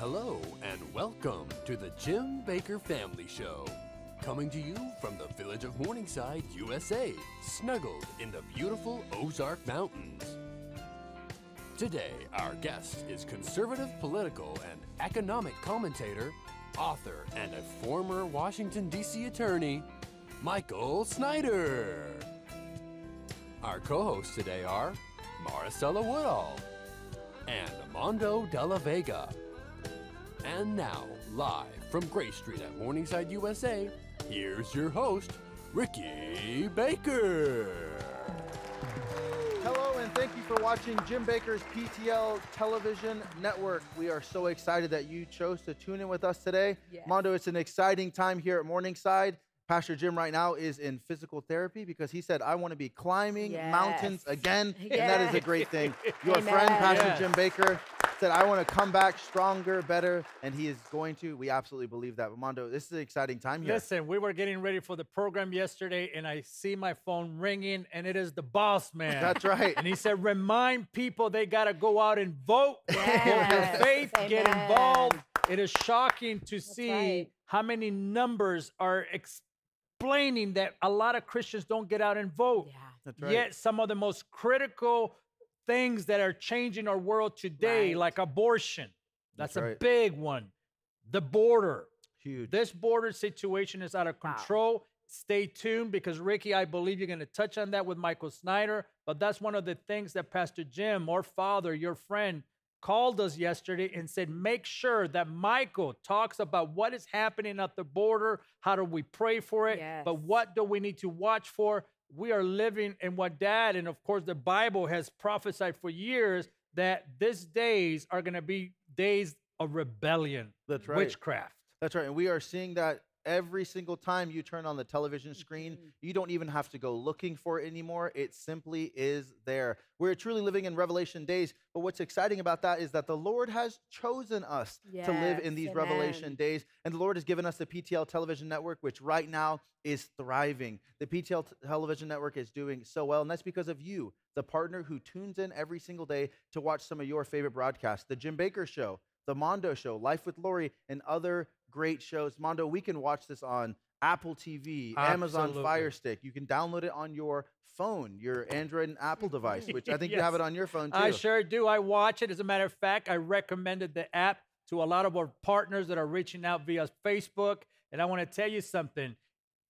Hello and welcome to the Jim Bakker Family Show. Coming to you from the village of Morningside, USA, snuggled in the beautiful Ozark Mountains. Today, our guest is conservative political and economic commentator, author, and a former Washington, D.C. attorney, Michael Snyder. Our co hosts today are Maricela Woodall and Mondo De La Vega. And now, live from Gray Street at Morningside, USA, here's your host, Ricky Bakker. Hello, and thank you for watching Jim Bakker's PTL Television Network. We are so excited that you chose to tune in with us today. Yes. Mondo, it's an exciting time here at Morningside. Pastor Jim right now is in physical therapy because he said, I want to be climbing mountains Yes. again. And that is a great thing. Your friend, Pastor Yes. Jim Bakker, said, I want to come back stronger, better, and he is going to. We absolutely believe that. But Mondo, this is an exciting time here. Listen, we were getting ready for the program yesterday, and I see my phone ringing, and it is the boss man. That's right. And he said, "Remind people they got to go out and vote for their Yes. faith, get involved." It is shocking to see right. how many numbers are explaining that a lot of Christians don't get out and vote. Yeah. That's right. Yet some of the most critical things that are changing our world today, Right. like abortion, that's, That's a right. big one. The border. Huge. This border situation is out of Wow. control. Stay tuned because Ricky, I believe you're going to touch on that with Michael Snyder. But that's one of the things that Pastor Jim, our father, your friend, called us yesterday and said, make sure that Michael talks about what is happening at the border. How do we pray for it? But what do we need to watch for? We are living in what dad and of course the Bible has prophesied for years that these days are going to be days of rebellion, That's right. witchcraft. That's right. And we are seeing that every single time you turn on the television screen. Mhm. You don't even have to go looking for it anymore. It simply is there. We're truly living in Revelation days. But what's exciting about that is that the Lord has chosen us to live in these amen. Revelation days. And the Lord has given us the PTL television network, which right now is thriving. The PTL t- television network is doing so well. And that's because of you, the partner who tunes in every single day to watch some of your favorite broadcasts. The Jim Bakker Show, The Mondo Show, Life with Lori, and other great shows. Mondo, we can watch this on Apple TV, Amazon Fire Stick. You can download it on your phone, your Android and Apple device, which I think you have it on your phone too. I sure do. I watch it. As a matter of fact, I recommended the app to a lot of our partners that are reaching out via Facebook. And I want to tell you something.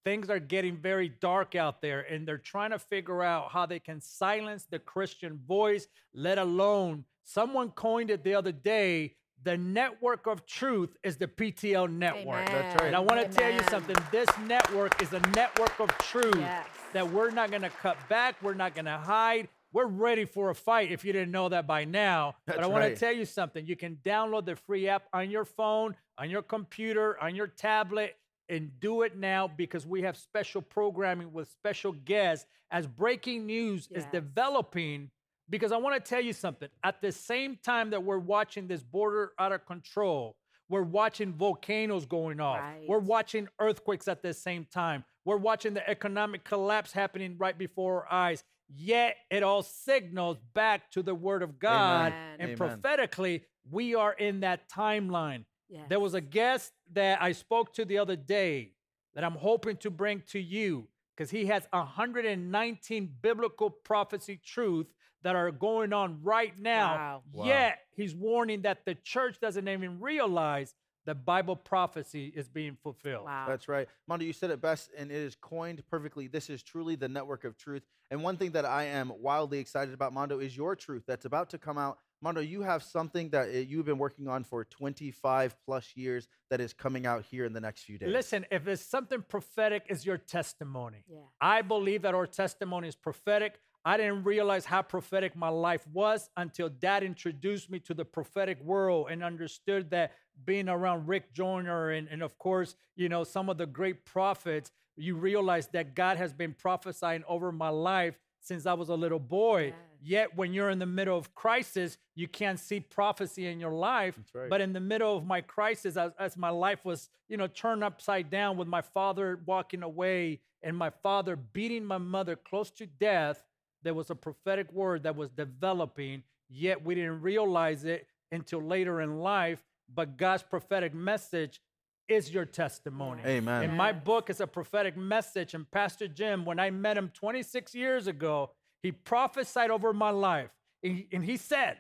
Things are getting very dark out there, and they're trying to figure out how they can silence the Christian voice, let alone someone coined it the other day. The network of truth is the PTL network. That's right. And I want to tell you something. This network is a network of truth Yes. that we're not going to cut back. We're not going to hide. We're ready for a fight if you didn't know that by now. but I want right. to tell you something. You can download the free app on your phone, on your computer, on your tablet, and do it now because we have special programming with special guests as breaking news is developing. Because I want to tell you something. At the same time that we're watching this border out of control, we're watching volcanoes going off. We're watching earthquakes at the same time. We're watching the economic collapse happening right before our eyes. Yet it all signals back to the word of God. Amen. And Amen. prophetically, we are in that timeline. Yes. There was a guest that I spoke to the other day that I'm hoping to bring to you because he has 119 biblical prophecy truth that are going on right now. Wow. Wow. Yet he's warning that the church doesn't even realize that Bible prophecy is being fulfilled. Wow. That's right. Mondo, you said it best, and it is coined perfectly. This is truly the network of truth. And one thing that I am wildly excited about, Mondo, is your truth that's about to come out. Mondo, you have something that you've been working on for 25 plus years that is coming out here in the next few days. Listen, if it's something prophetic, is your testimony. Yeah. I believe that our testimony is prophetic. I didn't realize how prophetic my life was until dad introduced me to the prophetic world and understood that being around Rick Joyner and, and of course, you know, some of the great prophets, you realize that God has been prophesying over my life since I was a little boy. Yes. Yet when you're in the middle of crisis, you can't see prophecy in your life. That's right. But in the middle of my crisis, as, as my life was, you know, turned upside down with my father walking away and my father beating my mother close to death, there was a prophetic word that was developing, yet we didn't realize it until later in life. but God's prophetic message is your testimony. Amen. And my book is a prophetic message. And Pastor Jim, when I met him 26 years ago, he prophesied over my life. And and he said,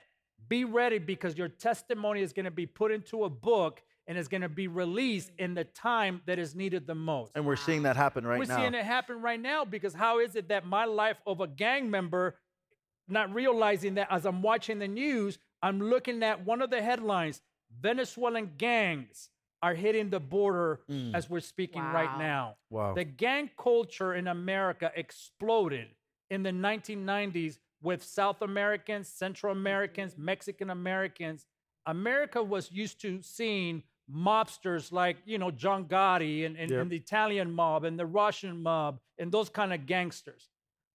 Be ready because your testimony is going to be put into a book and is going to be released in the time that is needed the most. And we're seeing that happen right now. We're seeing it happen right now because how is it that my life of a gang member, not realizing that as I'm watching the news, I'm looking at one of the headlines Venezuelan gangs are hitting the border mm. as we're speaking right now. Wow. The gang culture in America exploded in the 1990s with South Americans, Central Americans, Mexican Americans. America was used to seeing mobsters like, you know, John Gotti and, and, Yep. and the Italian mob and the Russian mob and those kind of gangsters.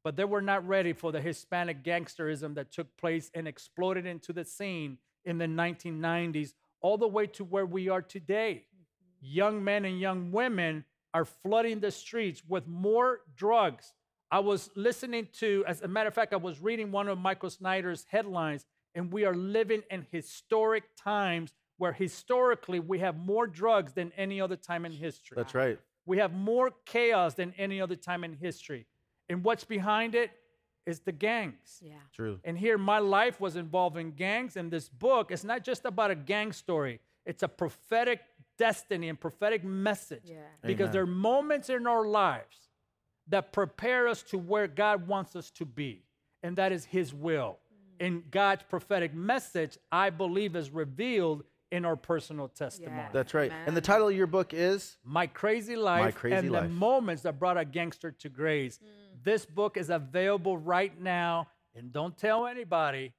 But they were not ready for the Hispanic gangsterism that took place and exploded into the scene in the 1990s, all the way to where we are today mm-hmm. young men and young women are flooding the streets with more drugs. I was listening to, as a matter of fact, I was reading one of Michael Snyder's headlines, and we are living in historic times where historically we have more drugs than any other time in history. That's right. We have more chaos than any other time in history. And what's behind it is the gangs. Yeah. True. And here, my life was involved in gangs. And this book is not just about a gang story, it's a prophetic destiny and prophetic message. Yeah. Because Amen. there are moments in our lives that prepare us to where God wants us to be, and that is His will. Mm. And God's prophetic message, I believe, is revealed in our personal testimony. Yeah. That's right. And the title of your book is My Crazy Life Crazy and Life. the Moments That Brought a Gangster to Grace. Mm. This book is available right now, and don't tell anybody.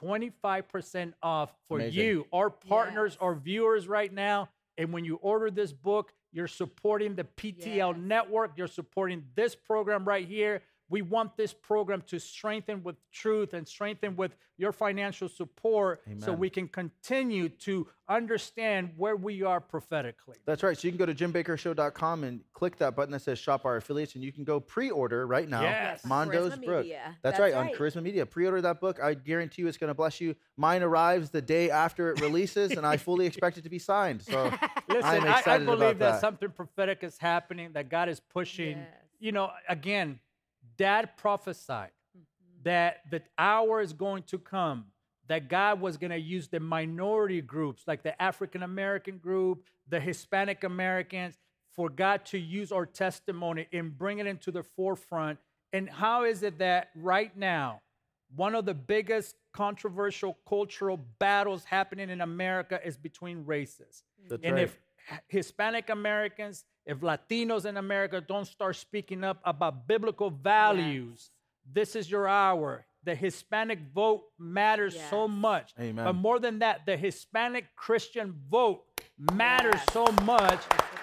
25% off for Amazing. you, our partners, Yes. our viewers right now. And when you order this book, you're supporting the PTL Yes. network, you're supporting this program right here. We want this program to strengthen with truth and strengthen with your financial support so we can continue to understand where we are prophetically. That's right. So you can go to jimbakkershow.com and click that button that says shop our affiliates, and you can go pre-order right now. Yes. Mondo's Charisma Brook. That's, That's right, on. Charisma Media. Pre-order that book. I guarantee you it's going to bless you. Mine arrives the day after it releases, and I fully expect it to be signed. So Listen, I'm I, I excited believe about that. that. something prophetic is happening, that God is pushing. Yes. You know, again, dad prophesied Mm-hmm. that the hour is going to come that God was going to use the minority groups, like the African American group, the Hispanic Americans, for God to use our testimony and bring it into the forefront. And how is it that right now, one of the biggest controversial cultural battles happening in America is between races? That's and right. if Hispanic Americans, if Latinos in America don't start speaking up about biblical values, this is your hour. The Hispanic vote matters so much. Amen. But more than that, the Hispanic Christian vote matters Yes. so much.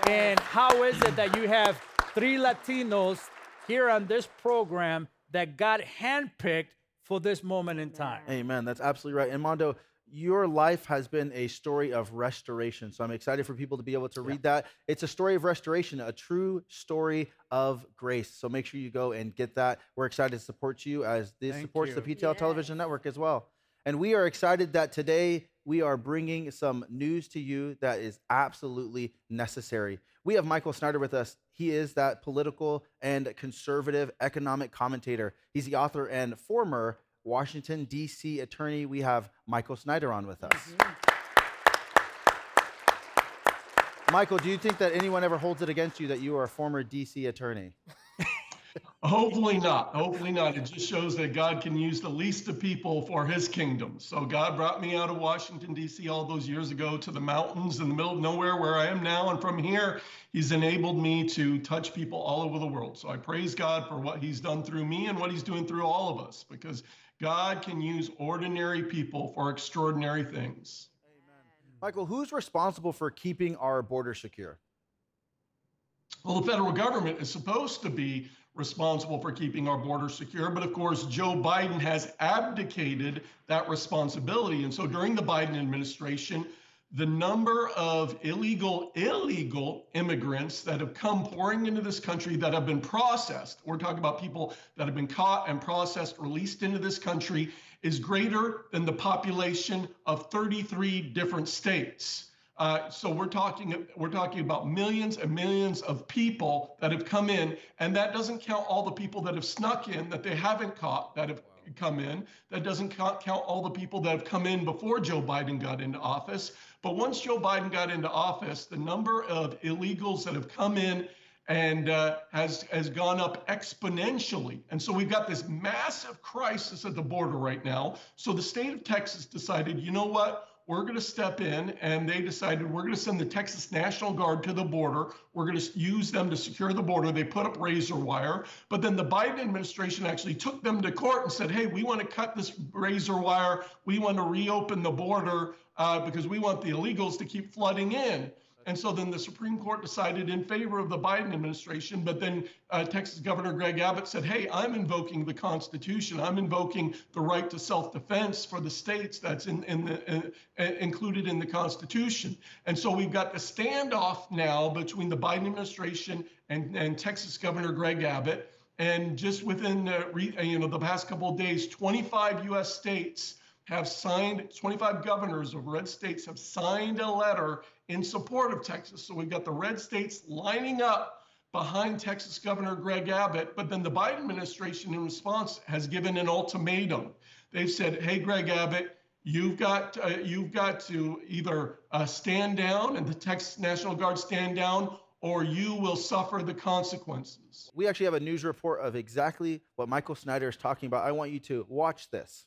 And how is it that you have three Latinos here on this program that got handpicked for this moment in time? Amen. That's absolutely right. And Mondo, your life has been a story of restoration. So I'm excited for people to be able to read that. It's a story of restoration, a true story of grace. So make sure you go and get that. We're excited to support you as this Thank supports you. the PTL Television Network as well. And we are excited that today we are bringing some news to you that is absolutely necessary. We have Michael Snyder with us. He is that political and conservative economic commentator. He's the author and former Washington, D.C. attorney. We have Michael Snyder on with us. Mm-hmm. Michael, do you think that anyone ever holds it against you that you are a former D.C. attorney? Hopefully not. Hopefully not. It just shows that God can use the least of people for his kingdom. So God brought me out of Washington, D.C. all those years ago to the mountains in the middle of nowhere where I am now. And from here, he's enabled me to touch people all over the world. So I praise God for what he's done through me and what he's doing through all of us because God can use ordinary people for extraordinary things. Michael, who's responsible for keeping our border secure? Well, the federal government is supposed to be responsible for keeping our border secure, but of course, Joe Biden has abdicated that responsibility. And so during the Biden administration, the number of illegal illegal immigrants that have come pouring into this country that have been processed we're talking about people that have been caught and processed released into this country is greater than the population of 33 different states uh, so we're talking we're talking about millions and millions of people that have come in, and that doesn't count all the people that have snuck in that they haven't caught that have come in. That doesn't count all the people that have come in before Joe Biden got into office. But once Joe Biden got into office, the number of illegals that have come in and uh, has has gone up exponentially. And so we've got this massive crisis at the border right now. So the state of Texas decided, you know what? We're going to step in and they decided we're going to send the Texas National Guard to the border. We're going to use them to secure the border. They put up razor wire, but then the Biden administration actually took them to court and said, hey, we want to cut this razor wire. We want to reopen the border uh, because we want the illegals to keep flooding in. And so then the Supreme Court decided in favor of the Biden administration. But then uh, Texas Governor Greg Abbott said, hey, I'm invoking the Constitution. I'm invoking the right to self defense for the states that's in, in the, uh, uh, included in the Constitution. And so we've got the standoff now between the Biden administration and, and Texas Governor Greg Abbott. And just within the, you know, the past couple of days, 25 U.S. states have signed, 25 governors of red states have signed a letter in support of Texas. So we've got the red states lining up behind Texas Governor Greg Abbott. But then the Biden administration, in response, has given an ultimatum. They've said, "Hey, Greg Abbott." You've got uh, you've got to either uh, stand down and the Texas National Guard stand down, or you will suffer the consequences. We actually have a news report of exactly what Michael Snyder is talking about. I want you to watch this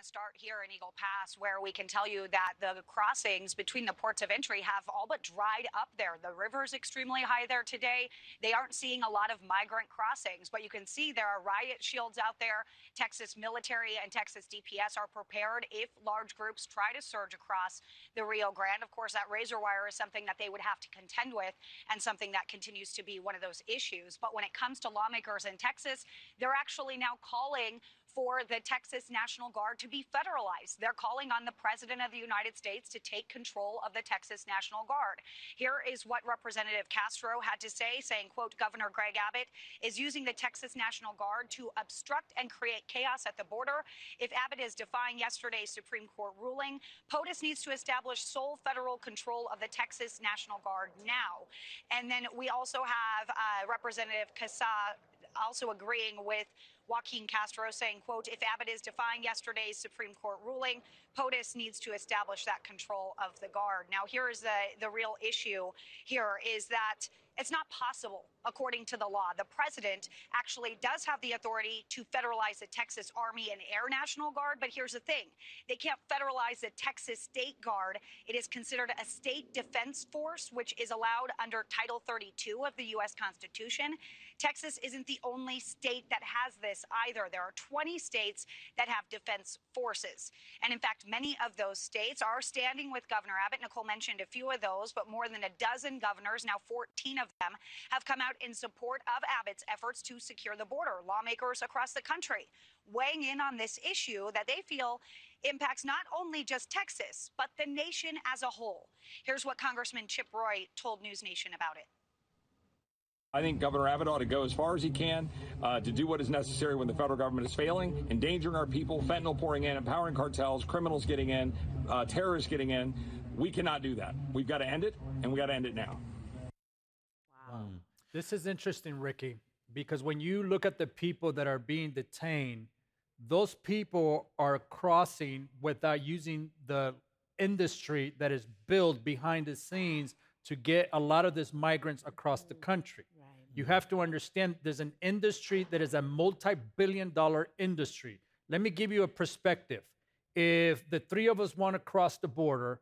to start here in Eagle Pass, where we can tell you that the crossings between the ports of entry have all but dried up there. The river's extremely high there today. They aren't seeing a lot of migrant crossings, but you can see there are riot shields out there. Texas military and Texas DPS are prepared if large groups try to surge across the Rio Grande. Of course, that razor wire is something that they would have to contend with and something that continues to be one of those issues. But when it comes to lawmakers in Texas, they're actually now calling for the Texas National Guard to be federalized. They're calling on the President of the United States to take control of the Texas National Guard. Here is what Representative Castro had to say, saying, quote, Governor Greg Abbott is using the Texas National Guard to obstruct and create chaos at the border. If Abbott is defying yesterday's Supreme Court ruling, POTUS needs to establish sole federal control of the Texas National Guard now. And then we also have uh, Representative Casar also agreeing with Joaquin Castro saying, quote, if Abbott is defying yesterday's Supreme Court ruling, POTUS needs to establish that control of the guard. Now, here is the, the real issue here is that it's not possible, according to the law. The president actually does have the authority to federalize the Texas Army and Air National Guard, but here's the thing they can't federalize the Texas State Guard. It is considered a state defense force, which is allowed under Title 32 of the U.S. Constitution. Texas isn't the only state that has this either. There are 20 states that have defense forces. And in fact, many of those states are standing with Governor Abbott. Nicole mentioned a few of those, but more than a dozen governors, now 14 of them, have come out in support of Abbott's efforts to secure the border. Lawmakers across the country weighing in on this issue that they feel impacts not only just Texas, but the nation as a whole. Here's what Congressman Chip Roy told NewsNation about it. I think Governor Abbott ought to go as far as he can uh, to do what is necessary when the federal government is failing, endangering our people, fentanyl pouring in, empowering cartels, criminals getting in, uh, terrorists getting in. We cannot do that. We've got to end it, and we got to end it now. Wow. This is interesting, Ricky, because when you look at the people that are being detained, those people are crossing without using the industry that is built behind the scenes to get a lot of these migrants across the country. You have to understand there's an industry that is a multi billion dollar industry. Let me give you a perspective. If the three of us want to cross the border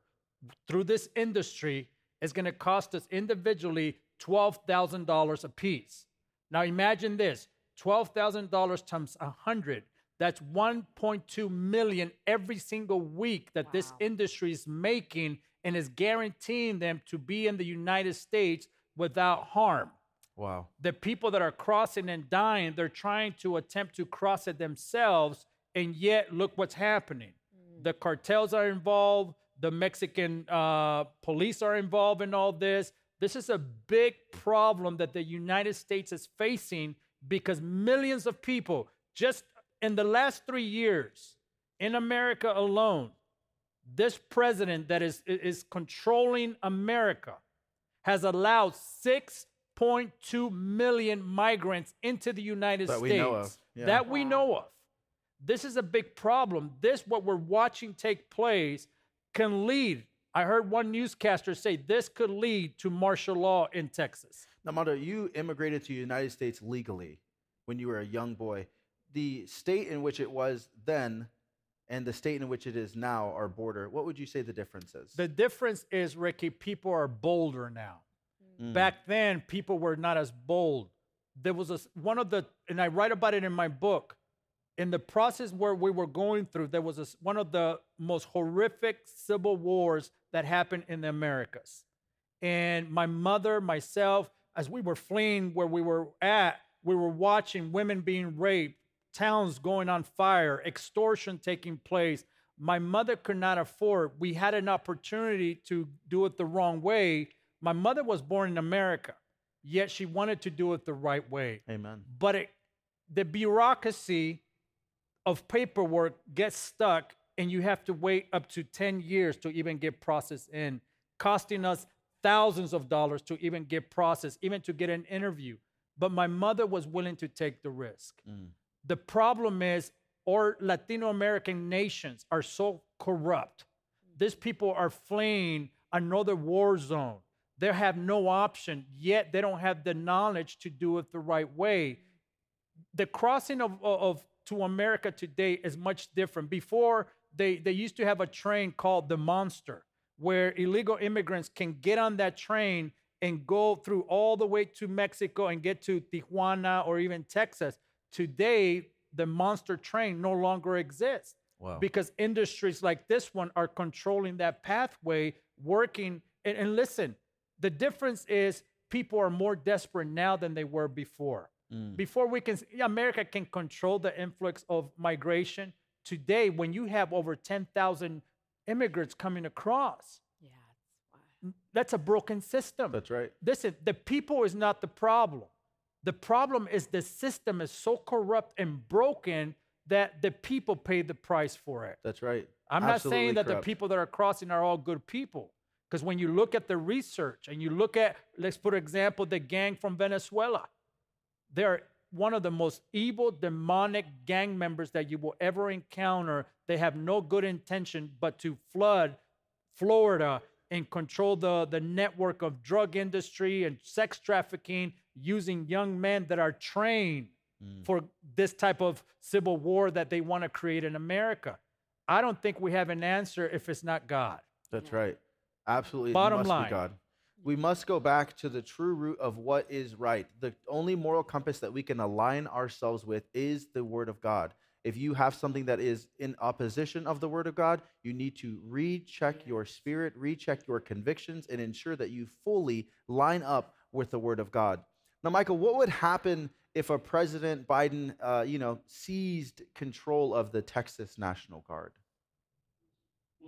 through this industry, it's going to cost us individually $12,000 a piece. Now imagine this $12,000 times 100. That's 1.2 million every single week that wow. this industry is making and is guaranteeing them to be in the United States without harm. Wow. The people that are crossing and dying, they're trying to attempt to cross it themselves, and yet look what's happening. Mm. The cartels are involved, The Mexican uh, police are involved in all this. This is a big problem that the United States is facing because millions of people, just in the last three years, in America alone, this president that is, is controlling America has allowed 6.2 million migrants into the United That States we know of, yeah. that we know of. This is a big problem. This, what we're watching take place, can lead. I heard one newscaster say this could lead to martial law in Texas. Now, Mondo, you immigrated to the United States legally when you were a young boy. The state in which it was then and the state in which it is now, our border, what would you say the difference is? The difference is, Ricky, people are bolder now. Mm. Back then, people were not as bold. There was a, one of the, and I write about it in my book. In the process where we were going through, there was a, one of the most horrific civil wars that happened in the Americas. And my mother, myself, as we were fleeing where we were at, we were watching women being raped, towns going on fire, extortion taking place. My mother could not afford. We had an opportunity to do it the wrong way. My mother was born in America, yet she wanted to do it the right way. Amen. But it, the bureaucracy of paperwork gets stuck, and you have to wait up to 10 years to even get processed in, costing us thousands of dollars to even get processed, even to get an interview. But my mother was willing to take the risk. Mm. The problem is, our Latino American nations are so corrupt. These people are fleeing another war zone. They have no option, yet they don't have the knowledge to do it the right way. The crossing of, of, to America today is much different. Before, they, they used to have a train called the Monster, where illegal immigrants can get on that train and go through all the way to Mexico and get to Tijuana or even Texas. Today, the monster train no longer exists Wow. because industries like this one are controlling that pathway, working. And, and listen, the difference is people are more desperate now than they were before. Mm. Before we can, yeah, America can control the influx of migration. Today, when you have over 10,000 immigrants coming across, Yeah, that's that's a broken system. That's right. Listen, the people is not the problem. The problem is the system is so corrupt and broken that the people pay the price for it. That's right. I'm not saying that corrupt. the people that are crossing are all good people. Because when you look at the research and you look at, let's put an example, the gang from Venezuela, they're one of the most evil, demonic gang members that you will ever encounter. They have no good intention but to flood Florida and control the, the network of drug industry and sex trafficking using young men that are trained mm. for this type of civil war that they want to create in America. I don't think we have an answer if it's not God. That's right. Absolutely. Bottom line. God. We must go back to the true root of what is right. The only moral compass that we can align ourselves with is the Word of God. If you have something that is in opposition of the Word of God, you need to recheck your spirit, recheck your convictions, and ensure that you fully line up with the Word of God. Now, Michael, what would happen if a President Biden, uh, you know, seized control of the Texas National Guard?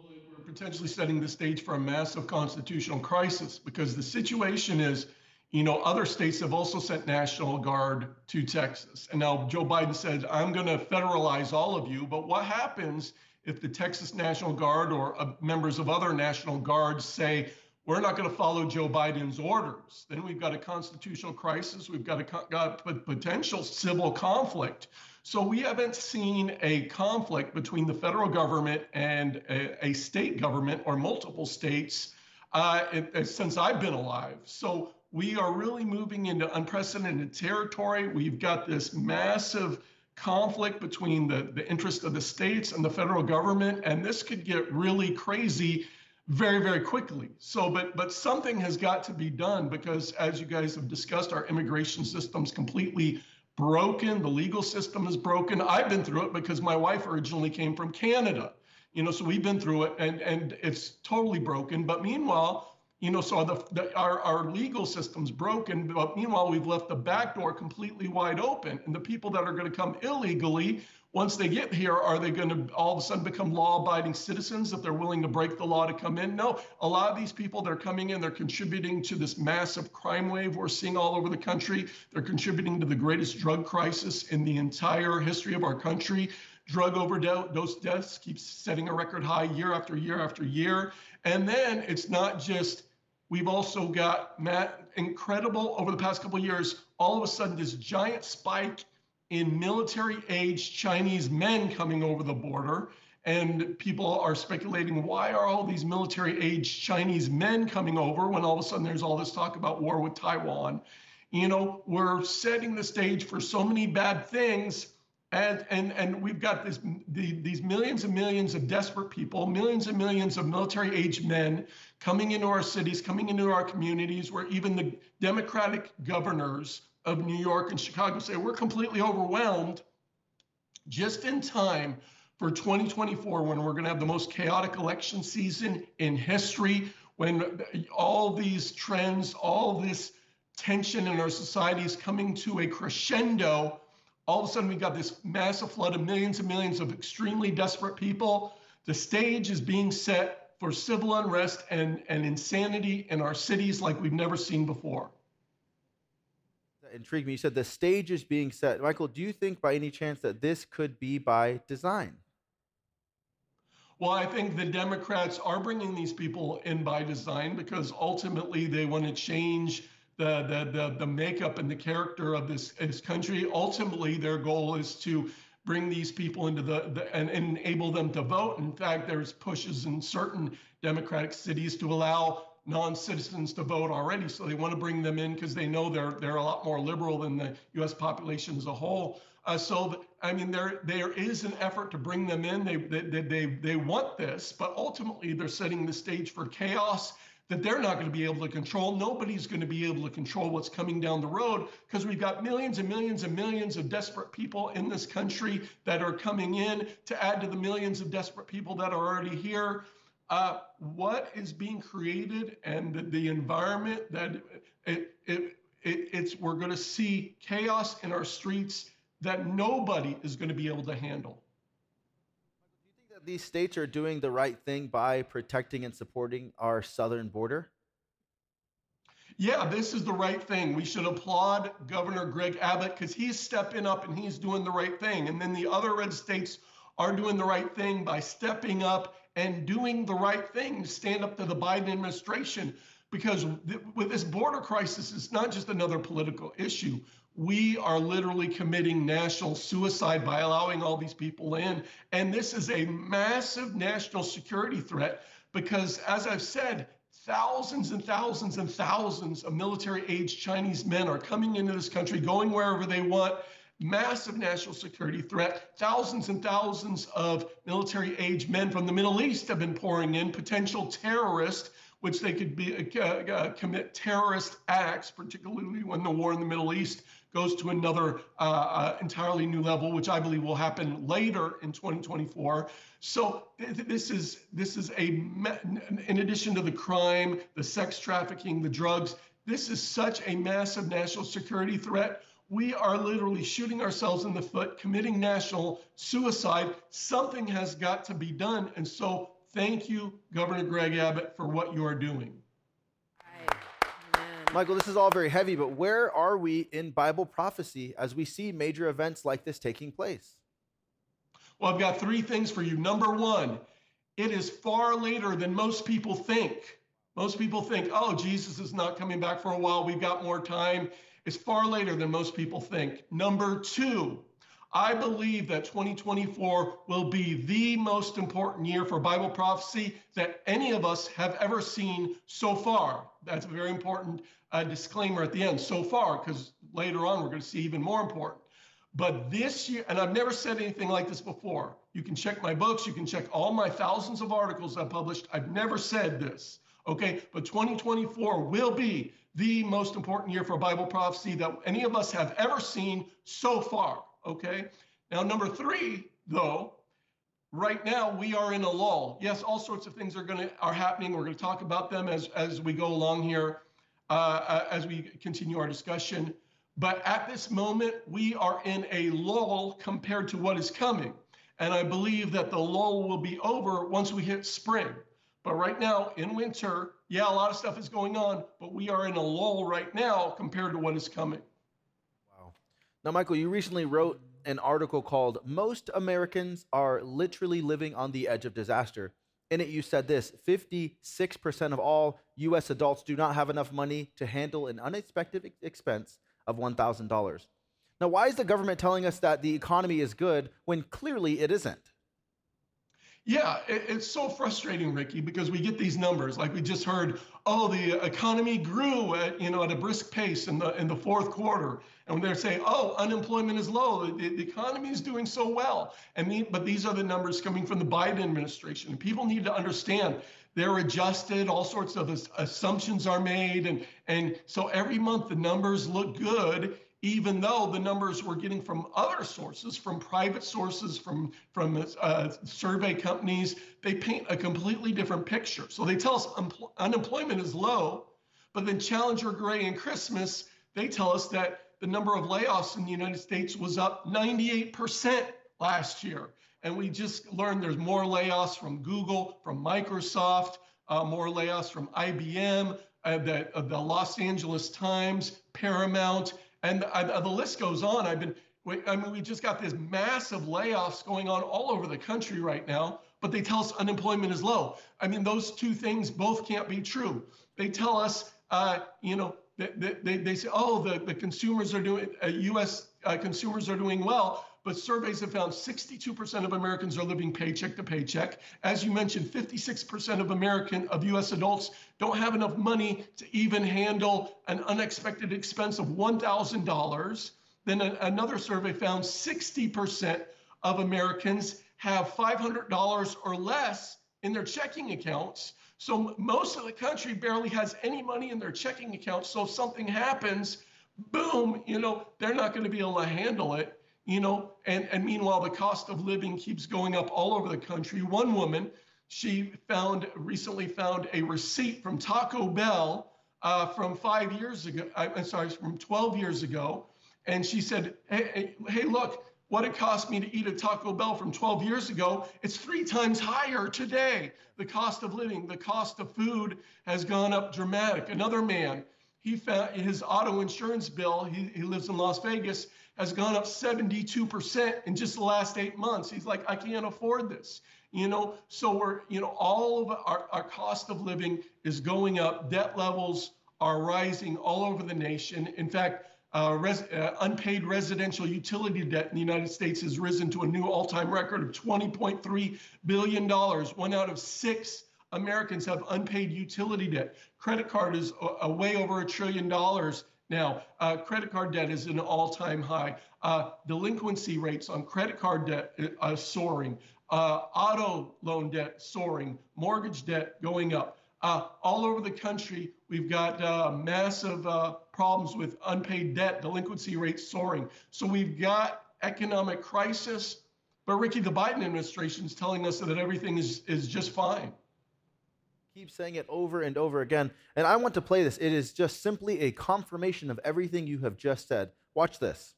We're potentially setting the stage for a massive constitutional crisis because the situation is, you know, other states have also sent National Guard to Texas. And now Joe Biden said, I'm going to federalize all of you. But what happens if the Texas National Guard or uh, members of other National Guards say, we're not going to follow Joe Biden's orders. Then we've got a constitutional crisis. We've got a got p- potential civil conflict. So we haven't seen a conflict between the federal government and a, a state government or multiple states uh, it- it- since I've been alive. So we are really moving into unprecedented territory. We've got this massive conflict between the, the interest of the states and the federal government, and this could get really crazy very very quickly so but but something has got to be done because as you guys have discussed our immigration system's completely broken the legal system is broken. I've been through it because my wife originally came from canada you know so we've been through it and and it's totally broken. But meanwhile you know so the, the our, our legal system's broken but meanwhile we've left the back door completely wide open. And the people that are going to come illegally once they get here, are they going to all of a sudden become law abiding citizens if they're willing to break the law to come in? No. A lot of these people that are coming in, they're contributing to this massive crime wave we're seeing all over the country. They're contributing to the greatest drug crisis in the entire history of our country. Drug overdose deaths keeps setting a record high year after year after year. And then it's not just, we've also got Matt, incredible over the past couple of years, all of a sudden this giant spike in military age Chinese men coming over the border. And people are speculating why are all these military age Chinese men coming over when all of a sudden there's all this talk about war with Taiwan? You know, we're setting the stage for so many bad things. And, and, and we've got this, the, these millions and millions of desperate people, millions and millions of military age men coming into our cities, coming into our communities, where even the Democratic governors of New York and Chicago say we're completely overwhelmed just in time for 2024 when we're going to have the most chaotic election season in history when all these trends all this tension in our society is coming to a crescendo. All of a sudden we got this massive flood of millions and millions of extremely desperate people. The stage is being set for civil unrest and, and insanity in our cities like we've never seen before intrigued me. You said the stage is being set. Michael, do you think by any chance that this could be by design? Well, I think the Democrats are bringing these people in by design because ultimately they want to change the, the, the, the makeup and the character of this, this country. Ultimately, their goal is to bring these people into the, the and, and enable them to vote. In fact, there's pushes in certain Democratic cities to allow non-citizens to vote already, so they want to bring them in because they know they're they're a lot more liberal than the U.S. population as a whole. Uh, so I mean, there there is an effort to bring them in. They they they they want this, but ultimately they're setting the stage for chaos that they're not going to be able to control. Nobody's going to be able to control what's coming down the road because we've got millions and millions and millions of desperate people in this country that are coming in to add to the millions of desperate people that are already here uh, what is being created and the, environment that it, it, it, it's we're going to see chaos in our streets that nobody is going to be able to handle. Do you think that these states are doing the right thing by protecting and supporting our southern border? Yeah, this is the right thing. We should applaud Governor Greg Abbott because he's stepping up and he's doing the right thing. And then the other red states are doing the right thing by stepping up and doing the right thing stand up to the Biden administration. Because th- with this border crisis, it's not just another political issue. We are literally committing national suicide by allowing all these people in. And this is a massive national security threat because, as I've said, thousands and thousands and thousands of military aged Chinese men are coming into this country, going wherever they want massive national security threat. Thousands and thousands of military age men from the Middle East have been pouring in, potential terrorists, which they could be, uh, uh, commit terrorist acts, particularly when the war in the Middle East goes to another uh, uh entirely new level, which I believe will happen later in 2024. So th- this is this is a in addition to the crime, the sex trafficking, the drugs. This is such a massive national security threat we are literally shooting ourselves in the foot, committing national suicide. Something has got to be done. And so, thank you, Governor Greg Abbott, for what you are doing. Michael, this is all very heavy, but where are we in Bible prophecy as we see major events like this taking place? Well, I've got three things for you. Number one, it is far later than most people think. Most people think, oh, Jesus is not coming back for a while. We've got more time is far later than most people think. Number two, I believe that 2024 will be the most important year for Bible prophecy that any of us have ever seen so far. That's a very important uh, disclaimer at the end, so far, because later on we're going to see even more important. But this year, and I've never said anything like this before. You can check my books, you can check all my thousands of articles I've published. I've never said this, okay? But 2024 will be the most important year for Bible prophecy that any of us have ever seen so far. Okay. Now, number three, though, right now we are in a lull. Yes, all sorts of things are going to are happening. We're going to talk about them as as we go along here, uh, uh, as we continue our discussion. But at this moment, we are in a lull compared to what is coming. And I believe that the lull will be over once we hit spring. But right now, in winter, yeah, a lot of stuff is going on, but we are in a lull right now compared to what is coming. Wow. Now, Michael, you recently wrote an article called Most Americans Are Literally Living on the Edge of Disaster. In it, you said this 56% of all U.S. adults do not have enough money to handle an unexpected expense of $1,000. Now, why is the government telling us that the economy is good when clearly it isn't? Yeah, it, it's so frustrating, Ricky, because we get these numbers like we just heard. Oh, the economy grew at you know at a brisk pace in the in the fourth quarter, and they're saying, oh, unemployment is low, the, the economy is doing so well. And the, but these are the numbers coming from the Biden administration. People need to understand they're adjusted, all sorts of assumptions are made, and and so every month the numbers look good even though the numbers we're getting from other sources, from private sources, from from uh, survey companies, they paint a completely different picture. So they tell us unemployment is low, but then Challenger Gray and Christmas, they tell us that the number of layoffs in the United States was up 98% last year. And we just learned there's more layoffs from Google, from Microsoft, uh, more layoffs from IBM, uh, the, uh, the Los Angeles Times, Paramount and the list goes on. I've been, I mean, we just got this massive layoffs going on all over the country right now, but they tell us unemployment is low. I mean, those two things both can't be true. They tell us, uh, you know, they, they, they say, oh, the, the consumers are doing, uh, US uh, consumers are doing well but surveys have found 62% of Americans are living paycheck to paycheck. As you mentioned, 56% of American of US adults don't have enough money to even handle an unexpected expense of $1,000. Then another survey found 60% of Americans have $500 or less in their checking accounts. So most of the country barely has any money in their checking accounts. So if something happens, boom, you know, they're not going to be able to handle it you know, and, and meanwhile, the cost of living keeps going up all over the country. One woman, she found recently found a receipt from Taco Bell uh, from five years ago. I'm sorry, from 12 years ago. And she said, hey, hey, look, what it cost me to eat a Taco Bell from 12 years ago, it's three times higher today. The cost of living, the cost of food has gone up dramatic. Another man, he found his auto insurance bill, he, he lives in Las Vegas, has gone up 72% in just the last eight months. He's like, I can't afford this. You know, so we're, you know, all of our, our cost of living is going up. Debt levels are rising all over the nation. In fact, uh, res, uh, unpaid residential utility debt in the United States has risen to a new all time record of $20.3 billion. One out of six Americans have unpaid utility debt. Credit card is a, a way over a trillion dollars now, uh, credit card debt is an all-time high. Uh, delinquency rates on credit card debt uh, soaring. Uh, auto loan debt soaring. Mortgage debt going up. Uh, all over the country, we've got massive problems with unpaid debt, delinquency rates soaring. So we've got economic crisis. But Ricky, the Biden administration is telling us that everything is, is just fine saying it over and over again. And I want to play this. It is just simply a confirmation of everything you have just said. Watch this.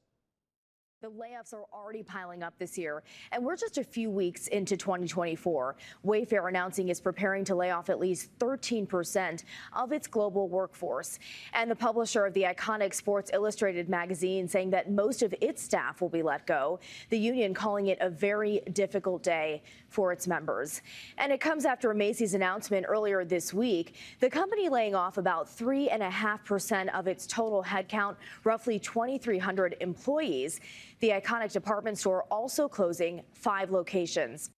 The layoffs are already piling up this year, and we're just a few weeks into 2024. Wayfair announcing it's preparing to lay off at least 13% of its global workforce. And the publisher of the iconic Sports Illustrated magazine saying that most of its staff will be let go. The union calling it a very difficult day for its members. And it comes after Macy's announcement earlier this week. The company laying off about 3.5% of its total headcount, roughly 2,300 employees. The iconic department store also closing five locations.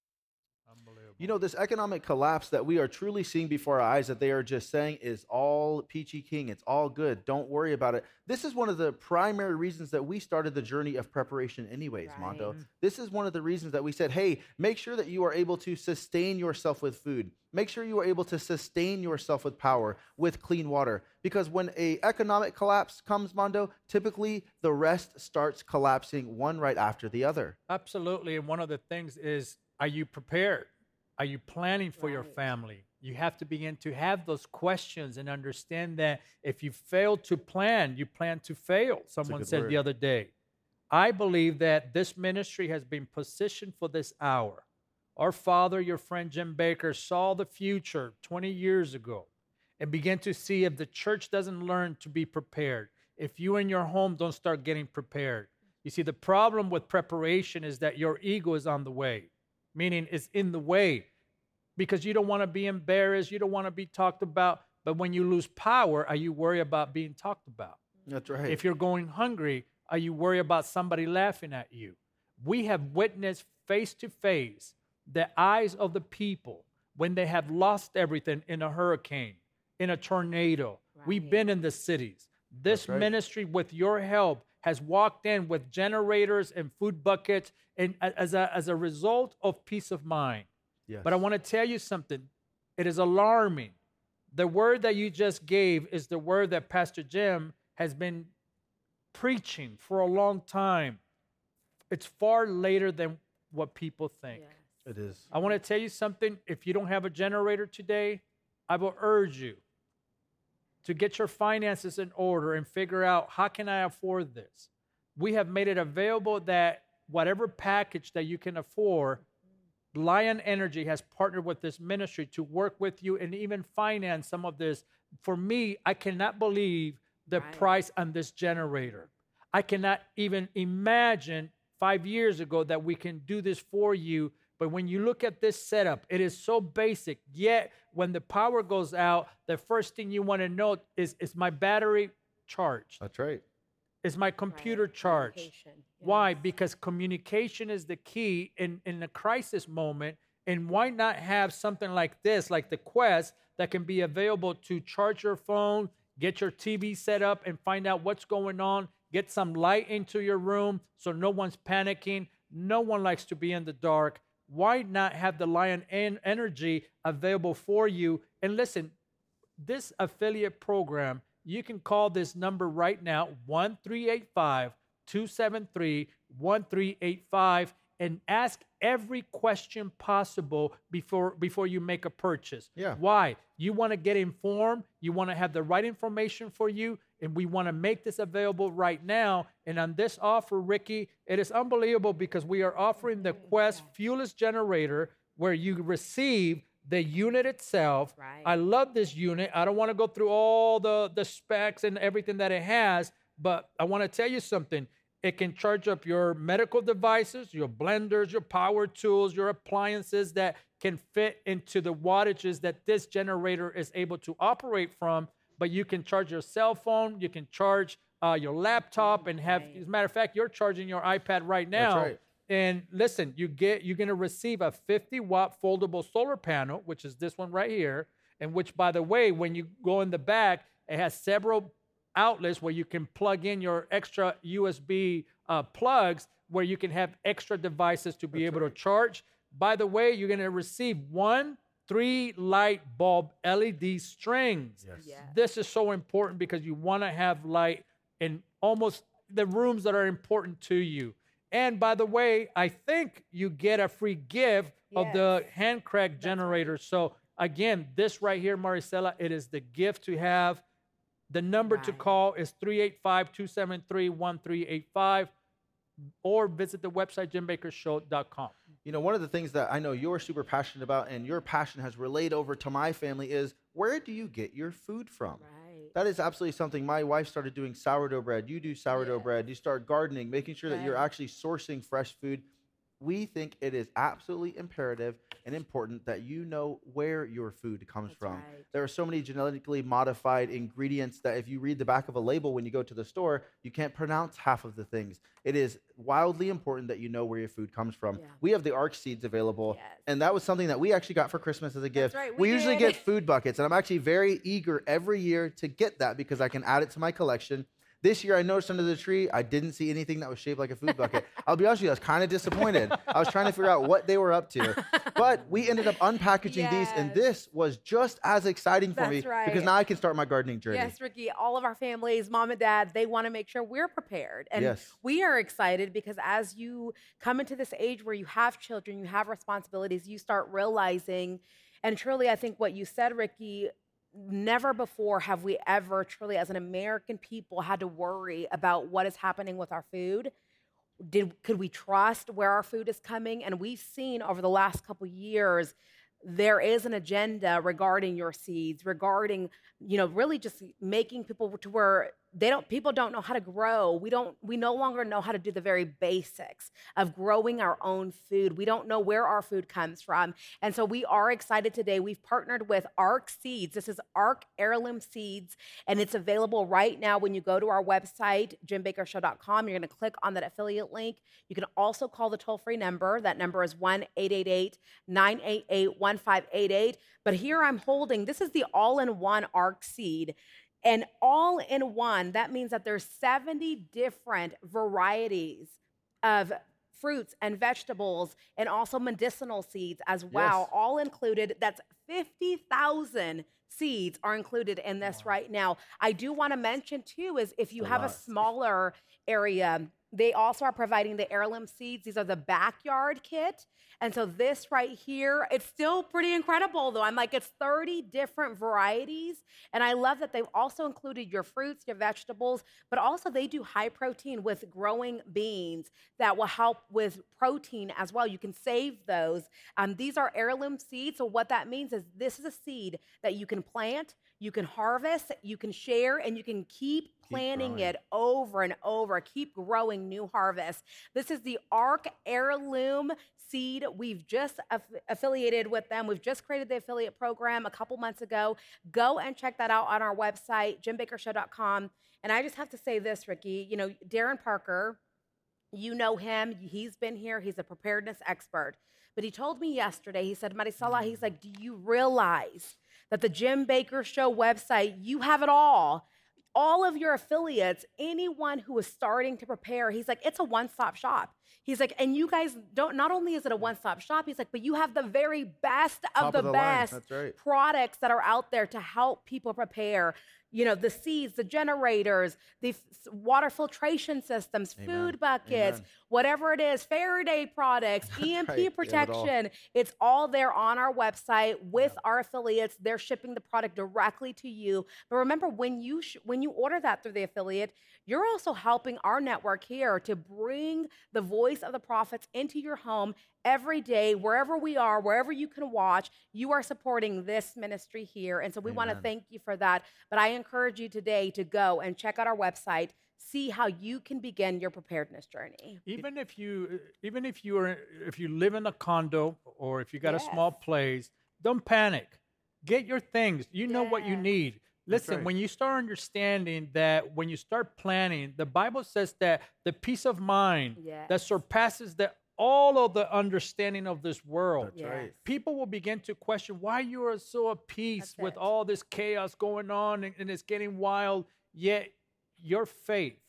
You know, this economic collapse that we are truly seeing before our eyes that they are just saying is all peachy king. It's all good. Don't worry about it. This is one of the primary reasons that we started the journey of preparation, anyways, right. Mondo. This is one of the reasons that we said, hey, make sure that you are able to sustain yourself with food. Make sure you are able to sustain yourself with power, with clean water. Because when a economic collapse comes, Mondo, typically the rest starts collapsing one right after the other. Absolutely. And one of the things is, are you prepared? Are you planning for right. your family? You have to begin to have those questions and understand that if you fail to plan, you plan to fail. Someone said word. the other day. I believe that this ministry has been positioned for this hour. Our father, your friend Jim Bakker, saw the future 20 years ago and began to see if the church doesn't learn to be prepared, if you in your home don't start getting prepared. You see, the problem with preparation is that your ego is on the way, meaning it's in the way because you don't want to be embarrassed, you don't want to be talked about. But when you lose power, are you worried about being talked about? That's right. If you're going hungry, are you worried about somebody laughing at you? We have witnessed face to face the eyes of the people when they have lost everything in a hurricane, in a tornado. We've been in the cities. This right. ministry, with your help, has walked in with generators and food buckets, and as a, as a result of peace of mind. yes. But I want to tell you something. It is alarming. The word that you just gave is the word that Pastor Jim has been preaching for a long time. It's far later than what people think. Yes. it is. I want to tell you something. If you don't have a generator today, I will urge you to get your finances in order and figure out how can I afford this. We have made it available that whatever package that you can afford, Lion Energy has partnered with this ministry to work with you and even finance some of this. For me, I cannot believe the Right. price on this generator. I cannot even imagine five years ago that we can do this for you. But when you look at this setup, it is so basic. Yet, when the power goes out, the first thing you want to know is is my battery charged? That's right. Is my computer Right. charged? Communication. Why? Because communication is the key in, in a crisis moment. And why not have something like this, like the Quest, that can be available to charge your phone, get your TV set up, and find out what's going on, get some light into your room so no one's panicking. No one likes to be in the dark. Why not have the Lion En- Energy available for you? And listen, this affiliate program, you can call this number right now, 1 273 1385, and ask every question possible before, before you make a purchase. Yeah. Why? You want to get informed, you want to have the right information for you, and we want to make this available right now. And on this offer, Ricky, it is unbelievable because we are offering the Quest fuelless generator where you receive the unit itself. Right. I love this unit. I don't want to go through all the, the specs and everything that it has, but I want to tell you something. It can charge up your medical devices, your blenders, your power tools, your appliances that can fit into the wattages that this generator is able to operate from. But you can charge your cell phone, you can charge uh, your laptop, and have, Right. as a matter of fact, you're charging your iPad right now. right. And listen, you get you're gonna receive a 50 watt foldable solar panel, which is this one right here, and which, by the way, when you go in the back, it has several outlets where you can plug in your extra USB uh, plugs, where you can have extra devices to be able to charge. By the way, you're gonna receive one three light bulb LED strings. Yes. Yes. This is so important because you want to have light in almost the rooms that are important to you. And by the way, I think you get a free gift of the hand crank generator. So again, this right here, Maricela, it is the gift to have. The number to call is 385-273-1385 or visit the website jimbakkershow.com. You know, one of the things that I know you're super passionate about and your passion has relayed over to my family is where do you get your food from? Right. That is absolutely something. My wife started doing sourdough bread. You do sourdough Yeah. bread. You start gardening, making sure that you're actually sourcing fresh food. We think it is absolutely imperative and important that you know where your food comes That's from. right. There are so many genetically modified ingredients that if you read the back of a label when you go to the store, you can't pronounce half of the things. It is wildly important that you know where your food comes from. Yeah. We have the arc seeds available, Yes. and that was something that we actually got for Christmas as a gift. right, we we usually get food buckets, and I'm actually very eager every year to get that because I can add it to my collection. This year, I noticed under the tree, I didn't see anything that was shaped like a food bucket. I'll be honest with you, I was kind of disappointed. I was trying to figure out what they were up to. But we ended up unpackaging these, and this was just as exciting for me right. because now I can start my gardening journey. Yes, Ricky, all of our families, mom and dad, they want to make sure we're prepared. And Yes. we are excited because as you come into this age where you have children, you have responsibilities, you start realizing And truly, I think what you said, Ricky, never before have we ever truly, as an American people, had to worry about what is happening with our food. Did could we trust where our food is coming? And we've seen over the last couple years there is an agenda regarding your seeds, regarding, you know, really just making people to where they don't people don't know how to grow. We don't we no longer know how to do the very basics of growing our own food. We don't know where our food comes from. And so we are excited today. We've partnered with ark seeds. This is ark heirloom seeds and it's available right now. When you go to our website jimbakkershow.com you're going to click on that affiliate link. You can also call the toll-free number. That number is 1-888-988-1588 but here i'm holding this is the all-in-one ark seed and all in one, that means that there's 70 different varieties of fruits and vegetables and also medicinal seeds as well, yes. all included. That's 50,000 seeds are included in this wow. right now. I do want to mention too is if you a have lot. a smaller area, they also are providing the heirloom seeds. These are the backyard kit. And so this right here, it's still pretty incredible though. I'm like, it's 30 different varieties. And I love that they've also included your fruits, your vegetables, but also they do high protein with growing beans that will help with protein as well. You can save those. Um, these are heirloom seeds. So what that means is this is a seed that you can plant, you can harvest, you can share, and you can keep planting it over and over, keep growing new harvests. This is the ARK Heirloom Seed. We've just aff- affiliated with them. We've just created the affiliate program a couple months ago. Go and check that out on our website, jimbakkershow.com. And I just have to say this, Ricky. You know, Darren Parker, you know him. He's been here. He's a preparedness expert. But he told me yesterday, he said, Marisela, he's mm. like, do you realize that the Jim Bakker Show website, you have it all all of your affiliates, anyone who is starting to prepare, he's like, it's a one stop shop. He's like, and you guys don't, not only is it a one stop shop, he's like, but you have the very best of the, of the, best right. products that are out there to help people prepare you know, the seeds, the generators, the f- water filtration systems, Amen. food buckets, Amen. whatever it is, Faraday products, EMP right. protection. It it's all there on our website with yeah. our affiliates. They're shipping the product directly to you. But remember, when you sh- when you order that through the affiliate, you're also helping our network here to bring the voice of the prophets into your home every day, wherever we are, wherever you can watch, you are supporting this ministry here. And so we want to thank you for that. But I encourage you today to go and check out our website see how you can begin your preparedness journey. Even if you uh, even if you are if you live in a condo or if you got yes. a small place, don't panic. Get your things. You know what you need. Listen, right. when you start understanding that when you start planning, the Bible says that the peace of mind yes. that surpasses the all of the understanding of this world. Yes. Right. People will begin to question why you are so at peace That's with it. all this chaos going on and, and, it's getting wild, yet your faith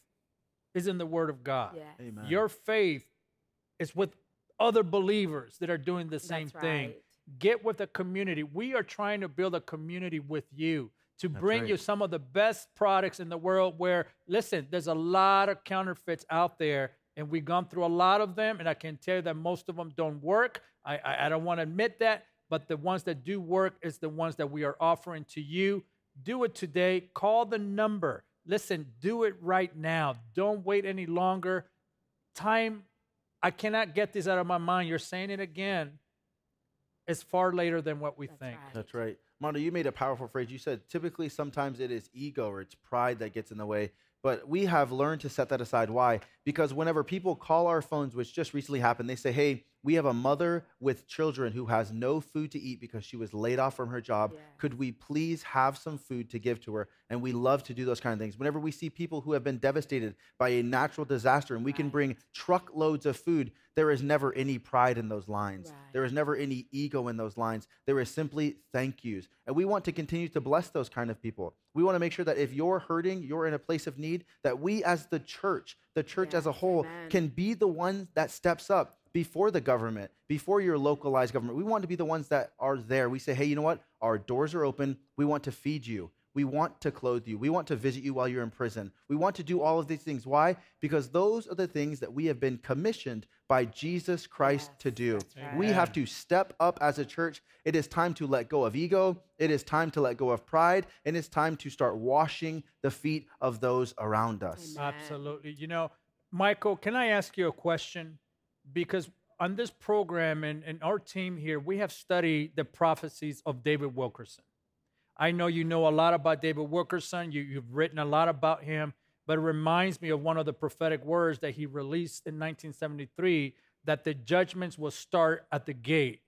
is in the Word of God. Yes. Your faith is with other believers that are doing the same That's thing. Right. Get with a community. We are trying to build a community with you to That's bring right. you some of the best products in the world where listen there's a lot of counterfeits out there and we've gone through a lot of them, and I can tell you that most of them don't work. I, I, I don't want to admit that, but the ones that do work is the ones that we are offering to you. Do it today. Call the number. Listen, do it right now. Don't wait any longer. Time, I cannot get this out of my mind. You're saying it again. It's far later than what we That's think. Right. That's right. Mondo, you made a powerful phrase. You said typically sometimes it is ego or it's pride that gets in the way. But we have learned to set that aside. Why? Because whenever people call our phones, which just recently happened, they say, hey, we have a mother with children who has no food to eat because she was laid off from her job. Yeah. Could we please have some food to give to her? And we love to do those kind of things. Whenever we see people who have been devastated by a natural disaster and we right. can bring truckloads of food, there is never any pride in those lines. Right. There is never any ego in those lines. There is simply thank yous. And we want to continue to bless those kind of people. We want to make sure that if you're hurting, you're in a place of need, that we as the church, the church as a whole, Amen. can be the one that steps up before the government, before your localized government. We want to be the ones that are there. We say, hey, you know what? Our doors are open. We want to feed you. We want to clothe you. We want to visit you while you're in prison. We want to do all of these things. Why? Because those are the things that we have been commissioned by Jesus Christ Yes, to do. right. We have to step up as a church. It is time to let go of ego. It is time to let go of pride. And it's time to start washing the feet of those around us. Amen. Absolutely. You know, Michael, can I ask you a question? Because on this program and, and our team here, we have studied the prophecies of David Wilkerson. I know you know a lot about David Wilkerson. You, you've written a lot about him, but it reminds me of one of the prophetic words that he released in 1973 that the judgments will start at the gate.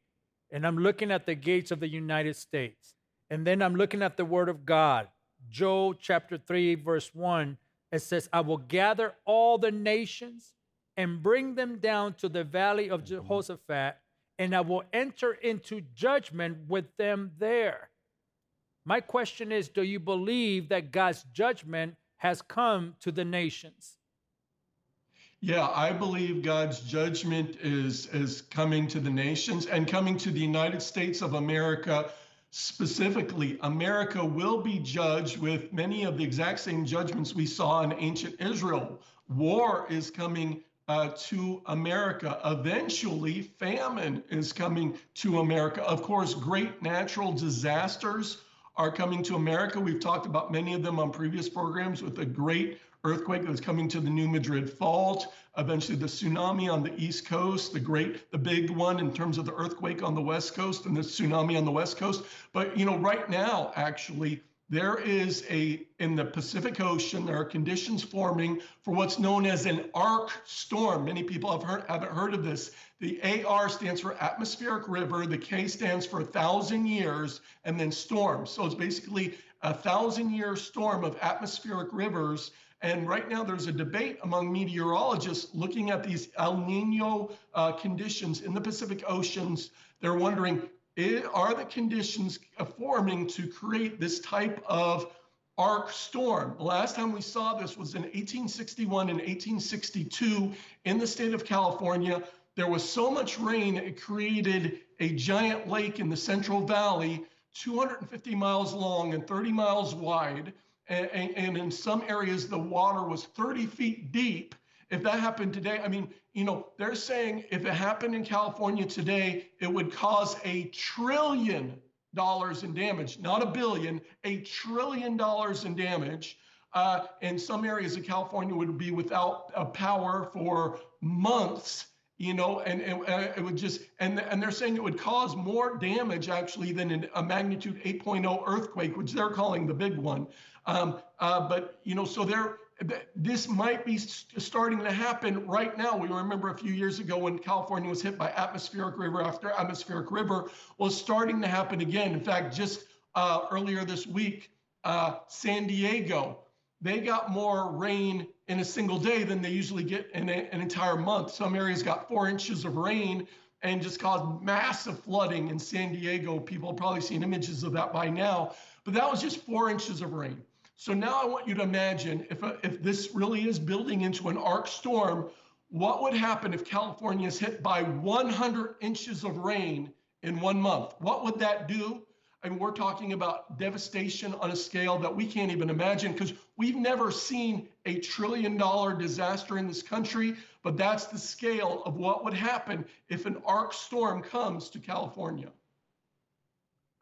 And I'm looking at the gates of the United States. And then I'm looking at the word of God. Joel chapter 3, verse 1, it says, I will gather all the nations and bring them down to the valley of mm-hmm. Jehoshaphat, and I will enter into judgment with them there. My question is Do you believe that God's judgment has come to the nations? Yeah, I believe God's judgment is is coming to the nations and coming to the United States of America specifically. America will be judged with many of the exact same judgments we saw in ancient Israel. War is coming uh, to America. Eventually, famine is coming to America. Of course, great natural disasters are coming to America. We've talked about many of them on previous programs with the great earthquake that's coming to the New Madrid Fault, eventually the tsunami on the East Coast, the great, the big one in terms of the earthquake on the West Coast and the tsunami on the West Coast. But, you know, right now, actually, there is a, in the Pacific Ocean, there are conditions forming for what's known as an arc storm. Many people have heard, haven't heard of this. The AR stands for atmospheric river, the K stands for a thousand years, and then storm. So it's basically a thousand year storm of atmospheric rivers. And right now, there's a debate among meteorologists looking at these El Nino uh, conditions in the Pacific Oceans. They're wondering it, are the conditions forming to create this type of arc storm? The last time we saw this was in 1861 and 1862 in the state of California. There was so much rain, it created a giant lake in the Central Valley, 250 miles long and 30 miles wide. And, and, and in some areas, the water was 30 feet deep. If that happened today, I mean, you know, they're saying if it happened in California today, it would cause a trillion dollars in damage, not a billion, a trillion dollars in damage. Uh, and some areas of California would be without uh, power for months, you know, and, and uh, it would just, and, and they're saying it would cause more damage actually than an, a magnitude 8.0 earthquake, which they're calling the big one. Um, uh, but, you know, so they're, this might be starting to happen right now. We remember a few years ago when California was hit by atmospheric river after atmospheric river was starting to happen again. In fact, just uh, earlier this week, uh, San Diego, they got more rain in a single day than they usually get in a, an entire month. Some areas got four inches of rain and just caused massive flooding in San Diego. People have probably seen images of that by now, but that was just four inches of rain. So now I want you to imagine if, a, if this really is building into an arc storm, what would happen if California is hit by 100 inches of rain in one month? What would that do? I mean, we're talking about devastation on a scale that we can't even imagine because we've never seen a trillion dollar disaster in this country, but that's the scale of what would happen if an arc storm comes to California.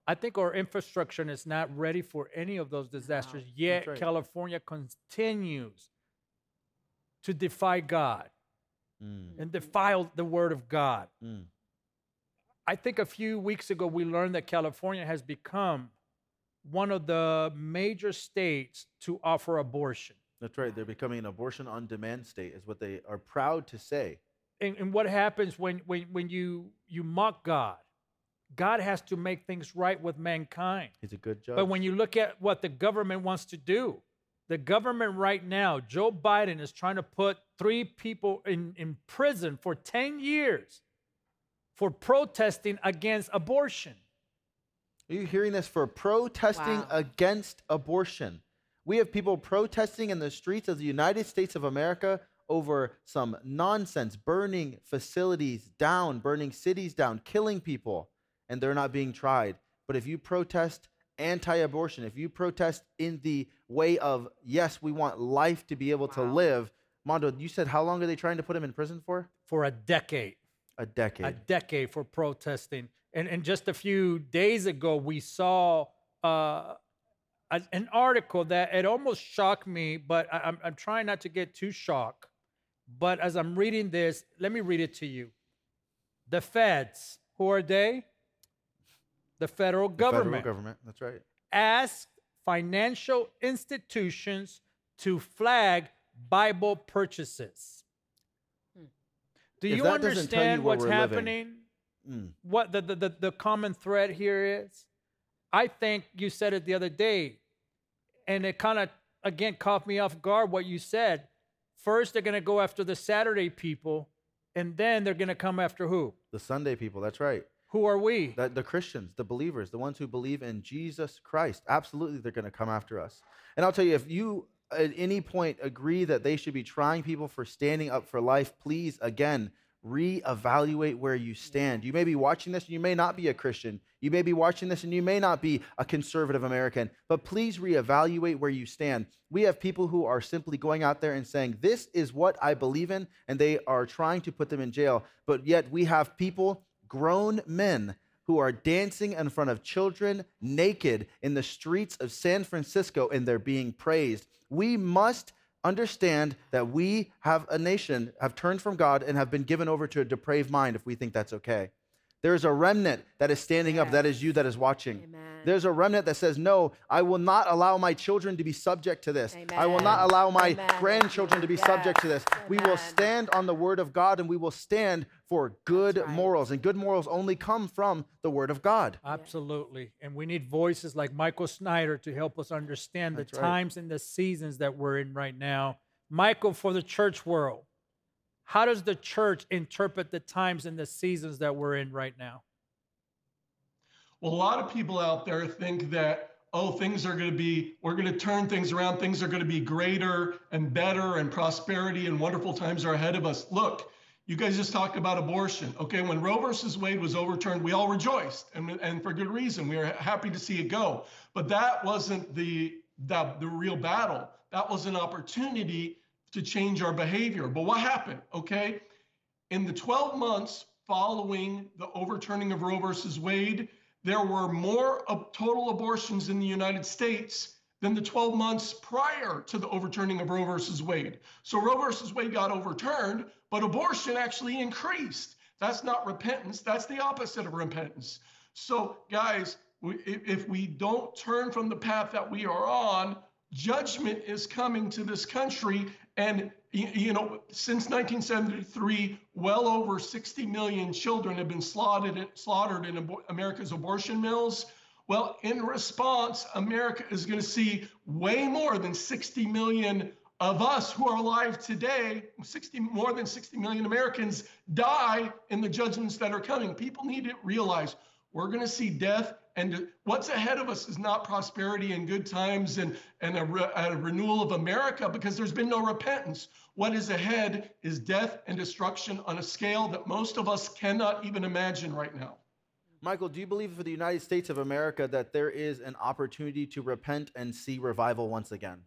I think our infrastructure is not ready for any of those disasters. Yet right. California continues to defy God Mm, and defile the word of God. mm. I think a few weeks ago we learned that California has become one of the major states to offer abortion. That's right. They're becoming an abortion on demand state, is what they are proud to say. And, and what happens when, when, when you, you mock God? God has to make things right with mankind. He's a good judge. But when you look at what the government wants to do, the government right now, Joe Biden is trying to put three people in, in prison for 10 years for protesting against abortion. Are you hearing this for protesting Wow. against abortion? We have people protesting in the streets of the United States of America over some nonsense, burning facilities down, burning cities down, killing people, and they're not being tried. But if you protest anti abortion, if you protest in the way of, yes, we want life to be able to live, Mondo, you said how long are they trying to put him in prison for? For a decade. A decade. a decade for protesting. And, and just a few days ago, we saw uh, a- an article that it almost shocked me, but I, I'm, I'm trying not to get too shocked. But as I'm reading this, let me read it to you. The feds, who are they? The federal The government, Federal government. That's right. asked financial institutions to flag Bible purchases. Do If you that you understand what's happening? Mm. What the, the, the, the common thread here is? I think you said it the other day, and it kind of again caught me off guard what you said. First, they're going to go after the Saturday people, and then they're going to come after who? The Sunday people. That's right. Who are we? That the Christians, the believers, the ones who believe in Jesus Christ, absolutely they're going to come after us. And I'll tell you, if you at any point agree that they should be trying people for standing up for life, please again reevaluate where you stand. You may be watching this and you may not be a Christian. You may be watching this and you may not be a conservative American, but please reevaluate where you stand. We have people who are simply going out there and saying, This is what I believe in, and they are trying to put them in jail. But yet we have people, grown men, who are dancing in front of children naked in the streets of San Francisco and they're being praised. We must understand that we have a nation, have turned from God and have been given over to a depraved mind if we think that's okay. There's a remnant that is standing up. That is you that is watching. Amen. There's a remnant that says, No, I will not allow my children to be subject to this. I will not allow my Amen. grandchildren to be subject to this. Yes. We will stand on the word of God and we will stand for good right. morals. And good morals only come from the word of God. Absolutely. And we need voices like Michael Snyder to help us understand That's the right. times and the seasons that we're in right now. Michael, for the church world, how does the church interpret the times and the seasons that we're in right now? Well, a lot of people out there think that, oh, things are going to be, we're going to turn things around. Things are going to be greater and better, and prosperity and wonderful times are ahead of us. Look, you guys just talked about abortion. Okay, when Roe versus Wade was overturned, we all rejoiced, and, and for good reason. We were happy to see it go. But that wasn't the, the, the real battle. That was an opportunity to change our behavior. But what happened? Okay, in the 12 months following the overturning of Roe versus Wade, there were more total abortions in the United States than the 12 months prior to the overturning of Roe versus Wade. So Roe versus Wade got overturned, but abortion actually increased. That's not repentance, that's the opposite of repentance. So, guys, if we don't turn from the path that we are on, judgment is coming to this country. And, you know, since 1973, well over 60 million children have been slaughtered, slaughtered in America's abortion mills. Well, in response, America is going to see way more than 60 million of us who are alive today, 60 more than 60 million Americans die in the judgments that are coming. People need to realize we're going to see death and what's ahead of us is not prosperity and good times and, and a, re- a renewal of America because there's been no repentance. What is ahead is death and destruction on a scale that most of us cannot even imagine right now. Michael, do you believe for the United States of America that there is an opportunity to repent and see revival once again?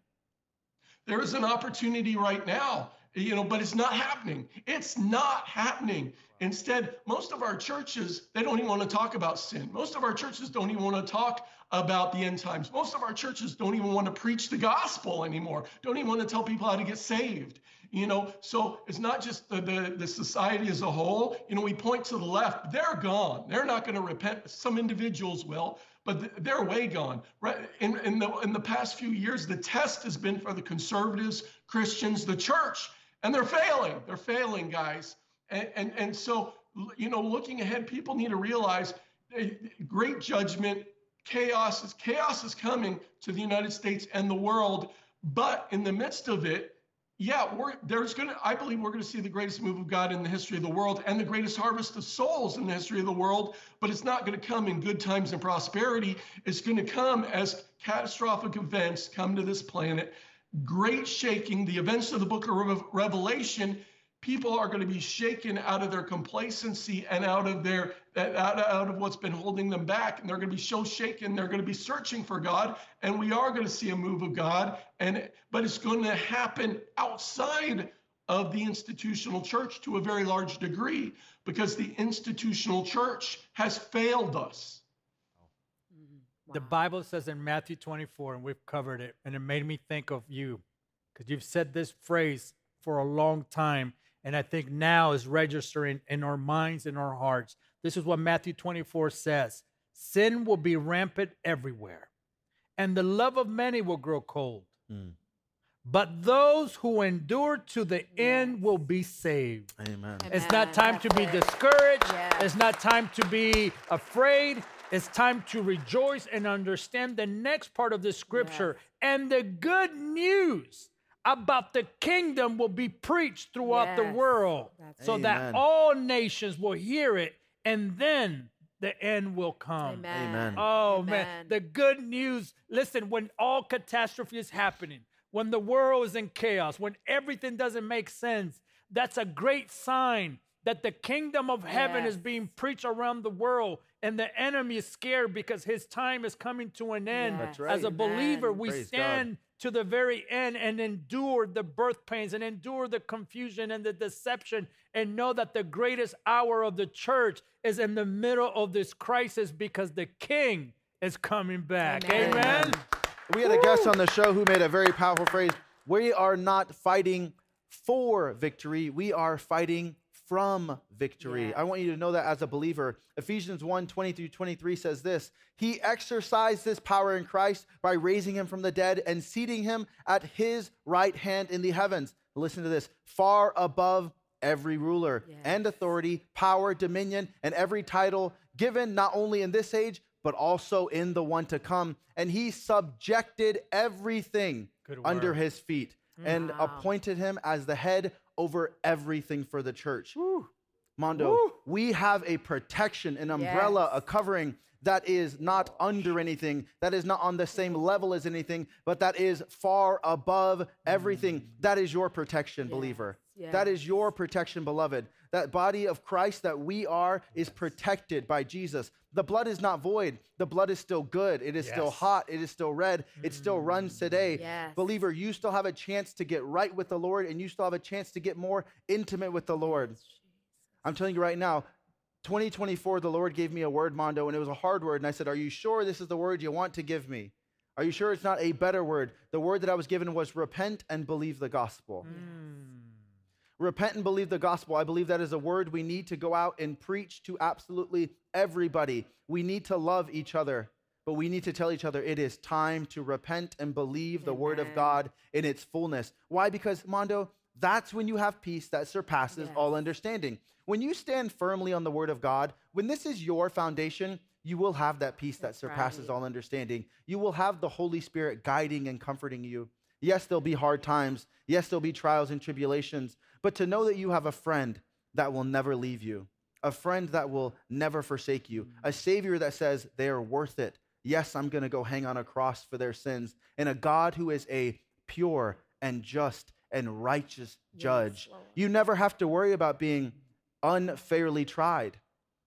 There is an opportunity right now, you know, but it's not happening. It's not happening. Instead, most of our churches, they don't even want to talk about sin. Most of our churches don't even want to talk about the end times. Most of our churches don't even want to preach the gospel anymore, don't even want to tell people how to get saved. You know, so it's not just the, the, the society as a whole. You know, we point to the left, they're gone. They're not going to repent. Some individuals will, but they're way gone. Right? In, in, the, in the past few years, the test has been for the conservatives, Christians, the church, and they're failing. They're failing, guys. And, and, and so, you know, looking ahead, people need to realize eh, great judgment, chaos is chaos is coming to the United States and the world. But in the midst of it, yeah, we're there's gonna I believe we're gonna see the greatest move of God in the history of the world and the greatest harvest of souls in the history of the world, but it's not gonna come in good times and prosperity. It's gonna come as catastrophic events come to this planet, great shaking, the events of the book of Rev- Revelation. People are going to be shaken out of their complacency and out of their out, out of what's been holding them back. And they're going to be so shaken. They're going to be searching for God. And we are going to see a move of God. And but it's going to happen outside of the institutional church to a very large degree because the institutional church has failed us. The Bible says in Matthew 24, and we've covered it, and it made me think of you because you've said this phrase for a long time. And I think now is registering in our minds and our hearts. This is what Matthew 24 says Sin will be rampant everywhere, and the love of many will grow cold. Mm. But those who endure to the end will be saved. Amen. It's not time to be discouraged. Yes. It's not time to be afraid. It's time to rejoice and understand the next part of the scripture. Yes. And the good news about the kingdom will be preached throughout yes. the world That's so Amen. that all nations will hear it and then the end will come. Amen. Amen. Oh Amen. man, the good news. Listen, when all catastrophe is happening, when the world is in chaos, when everything doesn't make sense, that's a great sign that the kingdom of heaven yes. is being preached around the world and the enemy is scared because his time is coming to an end. Yes. Right. As a believer, we Praise stand God. to the very end and endure the birth pains and endure the confusion and the deception and know that the greatest hour of the church is in the middle of this crisis because the king is coming back. Amen. Amen. We had a guest on the show who made a very powerful phrase. We are not fighting for victory, we are fighting from victory. I want you to know that as a believer. Ephesians 1 20 through 23 says this He exercised this power in Christ by raising him from the dead and seating him at his right hand in the heavens. Listen to this far above every ruler yes. and authority, power, dominion, and every title given not only in this age, but also in the one to come. And he subjected everything under his feet and mm-hmm. wow. appointed him as the head over everything for the church. Woo. Mondo, Woo. we have a protection, an umbrella, yes. a covering that is not under anything, that is not on the same level as anything, but that is far above everything. Mm. That is your protection, yes. believer. Yes. That is your protection, beloved. That body of Christ that we are is protected by Jesus. The blood is not void. The blood is still good. It is yes. still hot. It is still red. It still runs mm. today. Yes. Believer, you still have a chance to get right with the Lord and you still have a chance to get more intimate with the Lord. I'm telling you right now, 2024, the Lord gave me a word, Mondo, and it was a hard word. And I said, Are you sure this is the word you want to give me? Are you sure it's not a better word? The word that I was given was repent and believe the gospel. Mm. Repent and believe the gospel. I believe that is a word we need to go out and preach to absolutely everybody. We need to love each other, but we need to tell each other it is time to repent and believe Amen. the word of God in its fullness. Why? Because, Mondo, that's when you have peace that surpasses yes. all understanding. When you stand firmly on the word of God, when this is your foundation, you will have that peace that's that surpasses right. all understanding. You will have the Holy Spirit guiding and comforting you. Yes, there'll be hard times. Yes, there'll be trials and tribulations but to know that you have a friend that will never leave you, a friend that will never forsake you, mm. a Savior that says they are worth it. Yes, I'm going to go hang on a cross for their sins, and a God who is a pure and just and righteous judge. Yes, you never have to worry about being unfairly tried.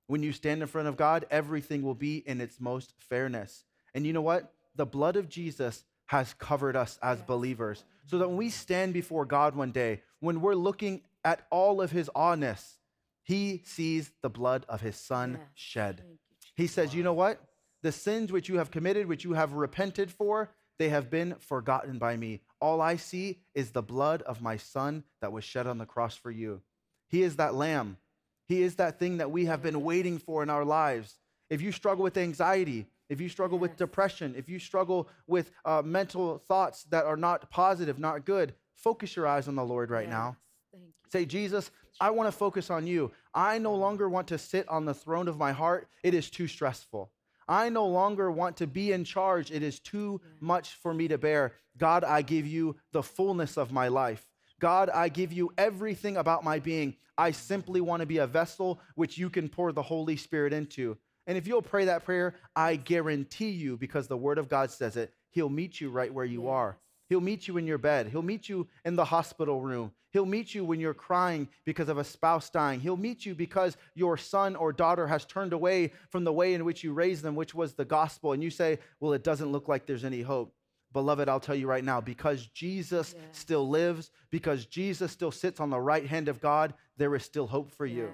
When you stand in front of God, everything will be in its most fairness. And you know what? The blood of Jesus has covered us as believers. So that when we stand before God one day, when we're looking at all of his awness, he sees the blood of his son yes. shed. He says, You know what? The sins which you have committed, which you have repented for, they have been forgotten by me. All I see is the blood of my son that was shed on the cross for you. He is that lamb. He is that thing that we have been waiting for in our lives. If you struggle with anxiety, if you struggle yes. with depression, if you struggle with uh, mental thoughts that are not positive, not good, focus your eyes on the Lord right yes. now. Say, Jesus, I want to focus on you. I no longer want to sit on the throne of my heart. It is too stressful. I no longer want to be in charge. It is too much for me to bear. God, I give you the fullness of my life. God, I give you everything about my being. I simply want to be a vessel which you can pour the Holy Spirit into. And if you'll pray that prayer, I guarantee you, because the Word of God says it, He'll meet you right where you are. He'll meet you in your bed. He'll meet you in the hospital room. He'll meet you when you're crying because of a spouse dying. He'll meet you because your son or daughter has turned away from the way in which you raised them, which was the gospel. And you say, Well, it doesn't look like there's any hope. Beloved, I'll tell you right now, because Jesus still lives, because Jesus still sits on the right hand of God, there is still hope for you.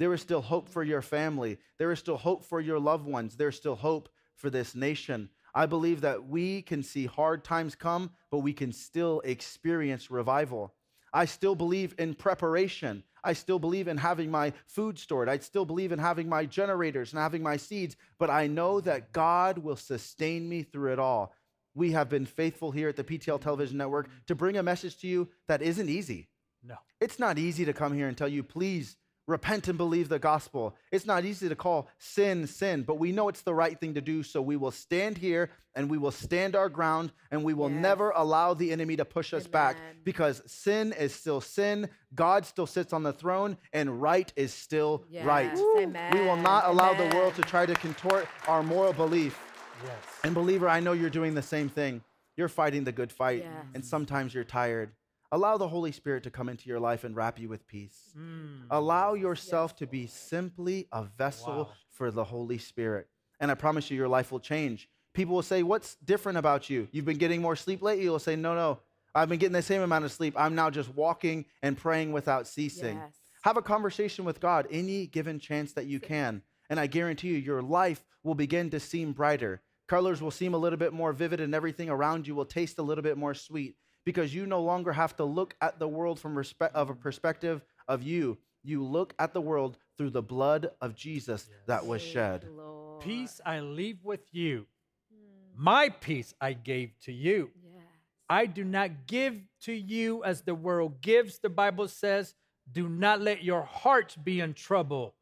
There is still hope for your family. There is still hope for your loved ones. There's still hope for this nation. I believe that we can see hard times come, but we can still experience revival. I still believe in preparation. I still believe in having my food stored. I still believe in having my generators and having my seeds, but I know that God will sustain me through it all. We have been faithful here at the PTL Television Network to bring a message to you that isn't easy. No. It's not easy to come here and tell you, please repent and believe the gospel. It's not easy to call sin sin, but we know it's the right thing to do. So we will stand here and we will stand our ground and we will Yes. never allow the enemy to push us back because sin is still sin. God still sits on the throne and right is still right. Yes, amen, We will not allow the world to try to contort our moral belief. Yes. And believer, I know you're doing the same thing. You're fighting the good fight, Yes. and sometimes you're tired. Allow the Holy Spirit to come into your life and wrap you with peace. Mm. Allow yourself to be simply a vessel Wow. for the Holy Spirit. And I promise you, your life will change. People will say, What's different about you? You've been getting more sleep lately? You'll say, No, no. I've been getting the same amount of sleep. I'm now just walking and praying without ceasing. Yes. Have a conversation with God any given chance that you can. And I guarantee you, your life will begin to seem brighter. Colors will seem a little bit more vivid, and everything around you will taste a little bit more sweet because you no longer have to look at the world from respect of a perspective of you. You look at the world through the blood of Jesus that was shed. Lord. Peace I leave with you. Hmm. My peace I gave to you. Yes. I do not give to you as the world gives, the Bible says. Do not let your heart be in trouble.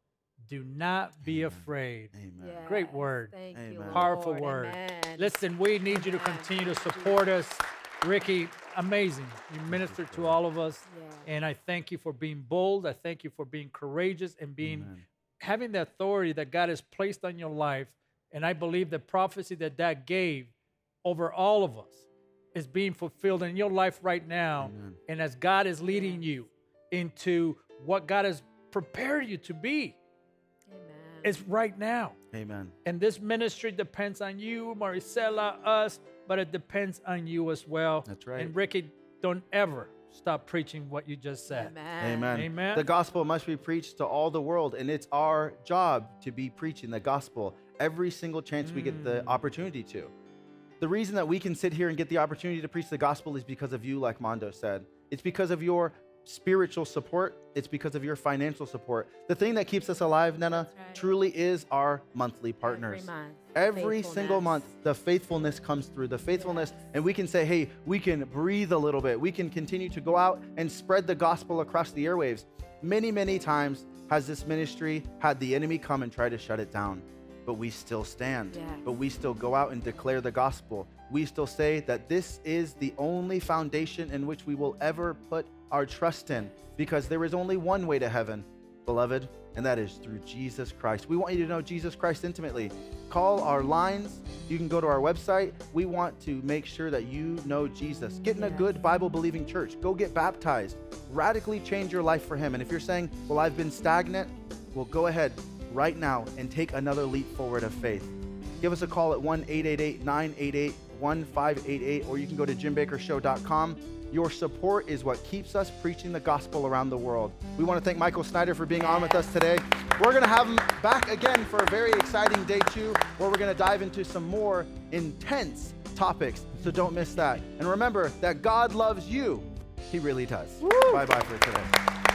Do not be afraid. Amen. Great word. Thank you, Amen. Lord. Powerful word. Amen. Listen, we need you to continue to support us. Ricky, amazing. You minister to all of us. Yeah. And I thank you for being bold. I thank you for being courageous and being Amen. having the authority that God has placed on your life. And I believe the prophecy that that gave over all of us is being fulfilled in your life right now. Amen. And as God is leading you into what God has prepared you to be, Amen. it's right now. Amen. And this ministry depends on you, Maricela, us, but it depends on you as well. That's right. And Ricky, don't ever stop preaching what you just said. Amen. Amen. Amen. The gospel must be preached to all the world, and it's our job to be preaching the gospel every single chance we get the mm. opportunity to. The reason that we can sit here and get the opportunity to preach the gospel is because of you, like Mondo said. It's because of your spiritual support, it's because of your financial support. The thing that keeps us alive, Nana, right. truly is our monthly partners. Every single month, the faithfulness comes through, the faithfulness, and we can say, hey, we can breathe a little bit. We can continue to go out and spread the gospel across the airwaves. Many, many times has this ministry had the enemy come and try to shut it down, but we still stand. Yes. But we still go out and declare the gospel. We still say that this is the only foundation in which we will ever put our trust in, because there is only one way to heaven, beloved, and that is through Jesus Christ. We want you to know Jesus Christ intimately. Call our lines. You can go to our website. We want to make sure that you know Jesus. Get in a good Bible believing church. Go get baptized. Radically change your life for Him. And if you're saying, well, I've been stagnant, well, go ahead right now and take another leap forward of faith. Give us a call at 1 888 988 1588, or you can go to jimbakkershow.com. Your support is what keeps us preaching the gospel around the world. We want to thank Michael Snyder for being on with us today. We're going to have him back again for a very exciting day two, where we're going to dive into some more intense topics. So don't miss that. And remember that God loves you. He really does. Bye bye for today.